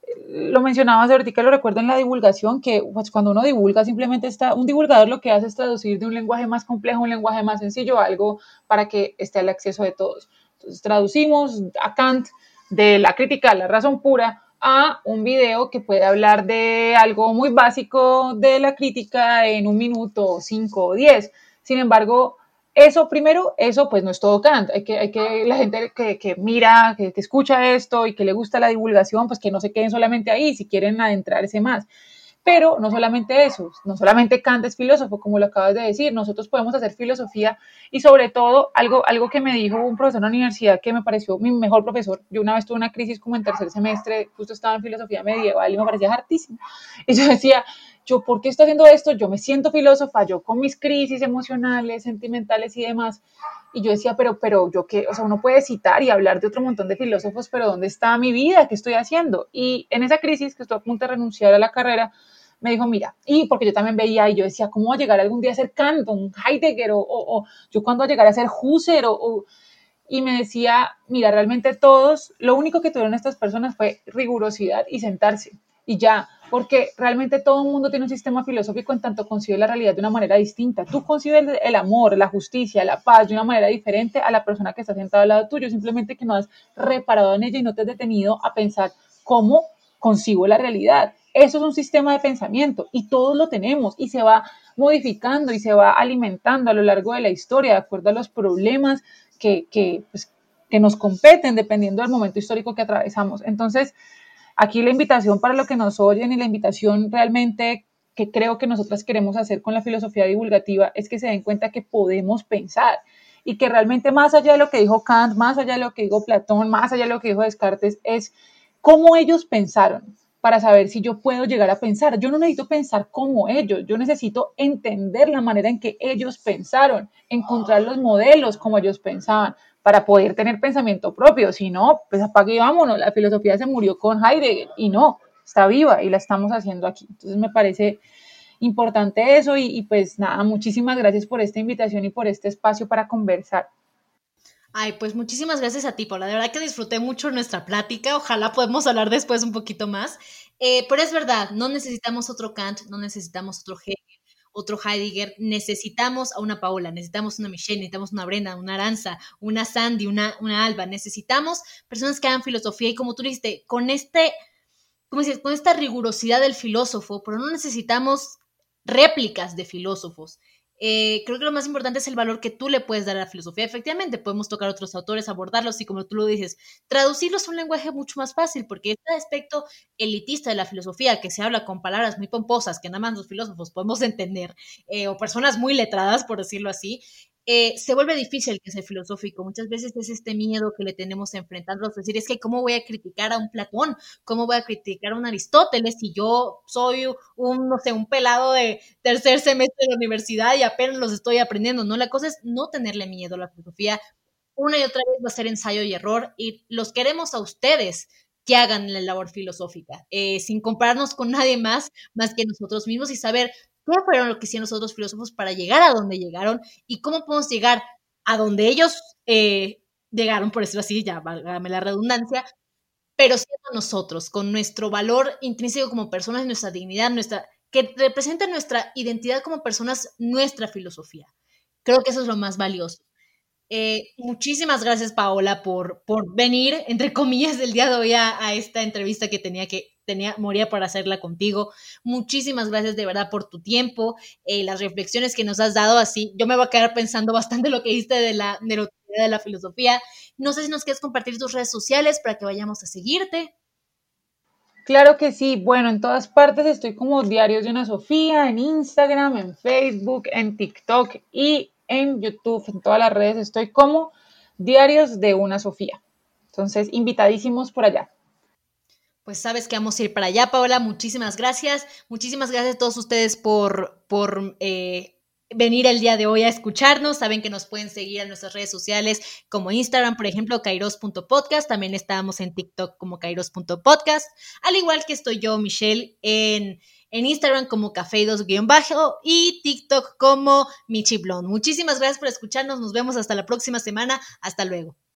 eh, lo mencionabas ahorita, lo recuerdo en la divulgación, que pues, cuando uno divulga simplemente está, un divulgador lo que hace es traducir de un lenguaje más complejo a un lenguaje más sencillo, algo para que esté al acceso de todos. Entonces traducimos a Kant de la crítica la razón pura a un video que puede hablar de algo muy básico de la crítica en un minuto, cinco o diez. Sin embargo, eso primero, eso pues no es todo Kant. Hay que, hay que la gente que, que mira, que, que, escucha esto y que le gusta la divulgación, pues que no se queden solamente ahí si quieren adentrarse más. Pero no solamente eso, no solamente Kant es filósofo, como lo acabas de decir, nosotros podemos hacer filosofía y sobre todo algo, algo que me dijo un profesor en la universidad que me pareció mi mejor profesor. Yo una vez tuve una crisis como en tercer semestre, justo estaba en filosofía medieval y me parecía hartísimo. Y yo decía, yo, ¿por qué estoy haciendo esto? Yo me siento filósofa, yo con mis crisis emocionales, sentimentales y demás. Y yo decía, pero, pero yo qué, o sea, uno puede citar y hablar de otro montón de filósofos, pero ¿dónde está mi vida? ¿Qué estoy haciendo? Y en esa crisis, que estoy a punto de renunciar a la carrera, me dijo, mira, y porque yo también veía y yo decía, ¿cómo voy a llegar algún día a ser Kant, un Heidegger, o, o, yo cuándo voy a llegar a ser Husserl, o, y me decía, mira, realmente todos, lo único que tuvieron estas personas fue rigurosidad y sentarse y ya, porque realmente todo el mundo tiene un sistema filosófico en tanto concibe la realidad de una manera distinta. Tú concibes el, amor, la justicia, la paz de una manera diferente a la persona que está sentada al lado tuyo, simplemente que no has reparado en ella y no te has detenido a pensar cómo concibo la realidad. Eso es un sistema de pensamiento y todos lo tenemos y se va modificando y se va alimentando a lo largo de la historia de acuerdo a los problemas que, que, pues, que nos competen dependiendo del momento histórico que atravesamos. Entonces, Aquí la invitación para lo que nos oyen y la invitación realmente que creo que nosotras queremos hacer con la filosofía divulgativa es que se den cuenta que podemos pensar y que realmente más allá de lo que dijo Kant, más allá de lo que dijo Platón, más allá de lo que dijo Descartes, es cómo ellos pensaron para saber si yo puedo llegar a pensar. Yo no necesito pensar como ellos, yo necesito entender la manera en que ellos pensaron, encontrar los modelos como ellos pensaban, para poder tener pensamiento propio. Si no, pues apague y vámonos. La filosofía se murió con Heidegger y no, está viva y la estamos haciendo aquí. Entonces me parece importante eso y, pues nada, muchísimas gracias por esta invitación y por este espacio para conversar. Ay, pues muchísimas gracias a ti, Paula. De verdad que disfruté mucho nuestra plática. Ojalá podamos hablar después un poquito más. Eh, pero es verdad, no necesitamos otro Kant, no necesitamos otro Hegel, otro Heidegger. Necesitamos a una Paula, necesitamos una Michelle, necesitamos una Brenda, una Aranza, una Sandy, una, una Alba. Necesitamos personas que hagan filosofía y como tú dijiste, con este, ¿cómo dices? Con esta rigurosidad del filósofo, pero no necesitamos réplicas de filósofos. Eh, creo que lo más importante es el valor que tú le puedes dar a la filosofía. Efectivamente, podemos tocar otros autores, abordarlos y como tú lo dices, traducirlos a un lenguaje mucho más fácil, porque este aspecto elitista de la filosofía, que se habla con palabras muy pomposas, que nada más los filósofos podemos entender, eh, o personas muy letradas, por decirlo así, eh, se vuelve difícil que sea filosófico. Muchas veces es este miedo que le tenemos enfrentando, es decir, es que cómo voy a criticar a un Platón, cómo voy a criticar a un Aristóteles si yo soy un, no sé, un pelado de tercer semestre de la universidad y apenas los estoy aprendiendo, ¿no? La cosa es no tenerle miedo a la filosofía. Una y otra vez va a ser ensayo y error y los queremos a ustedes que hagan la labor filosófica, eh, sin compararnos con nadie más, más que nosotros mismos y saber qué fueron lo que hicieron los otros filósofos para llegar a donde llegaron y cómo podemos llegar a donde ellos eh, llegaron, por decirlo así, ya válgame la redundancia, pero siendo nosotros, con nuestro valor intrínseco como personas, nuestra dignidad, nuestra, que representa nuestra identidad como personas, nuestra filosofía. Creo que eso es lo más valioso. Eh, muchísimas gracias, Paola, por, por venir, entre comillas, del día de hoy a, esta entrevista que tenía que tenía, moría para hacerla contigo. Muchísimas gracias de verdad por tu tiempo, eh, las reflexiones que nos has dado. Así, yo me voy a quedar pensando bastante lo que diste de la neuroteoría de la filosofía. No sé si nos quieres compartir tus redes sociales para que vayamos a seguirte. Claro que sí. Bueno, en todas partes estoy como Diarios de una Sofía, en Instagram, en Facebook, en TikTok y en YouTube, en todas las redes estoy como Diarios de una Sofía. Entonces, invitadísimos por allá. Pues sabes que vamos a ir para allá, Paola. Muchísimas gracias. Muchísimas gracias a todos ustedes por, por eh, venir el día de hoy a escucharnos. Saben que nos pueden seguir en nuestras redes sociales como Instagram, por ejemplo, kairos.podcast. También estamos en TikTok como kairos.podcast. Al igual que estoy yo, Michelle, en en Instagram como cafeidos-bajo y TikTok como Michi Blond. Muchísimas gracias por escucharnos. Nos vemos hasta la próxima semana. Hasta luego.